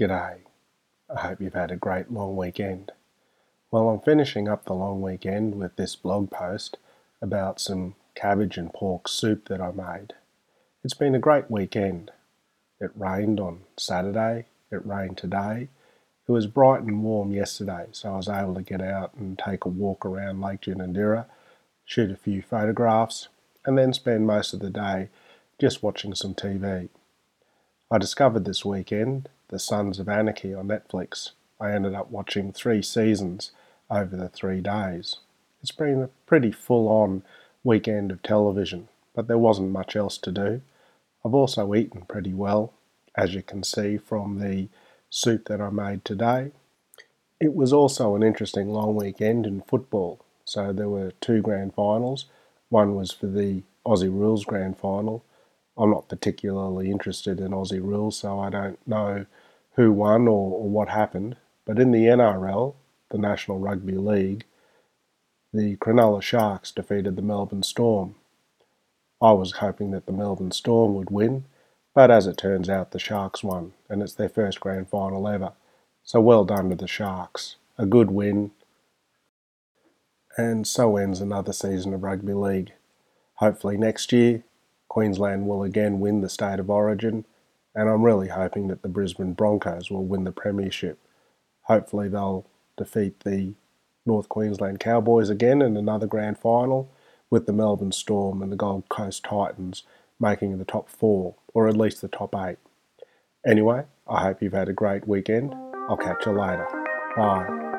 G'day. I hope you've had a great long weekend. Well, I'm finishing up the long weekend with this blog post about some cabbage and pork soup that I made. It's been a great weekend. It rained on Saturday, it rained today. It was bright and warm yesterday, so I was able to get out and take a walk around Lake Ginninderra, shoot a few photographs, and then spend most of the day just watching some TV. I discovered this weekend The Sons of Anarchy on Netflix. I ended up watching three seasons over the three days. It's been a pretty full on weekend of television, but there wasn't much else to do. I've also eaten pretty well, as you can see from the soup that I made today. It was also an interesting long weekend in football. So there were two grand finals. One was for the Aussie Rules Grand Final, I'm not particularly interested in Aussie rules, so I don't know who won or, or what happened. But in the NRL, the National Rugby League, the Cronulla Sharks defeated the Melbourne Storm. I was hoping that the Melbourne Storm would win, but as it turns out, the Sharks won, and it's their first grand final ever. So well done to the Sharks. A good win. And so ends another season of rugby league. Hopefully next year Queensland will again win the State of Origin, and I'm really hoping that the Brisbane Broncos will win the Premiership. Hopefully, they'll defeat the North Queensland Cowboys again in another grand final, with the Melbourne Storm and the Gold Coast Titans making the top four, or at least the top eight. Anyway, I hope you've had a great weekend. I'll catch you later. Bye.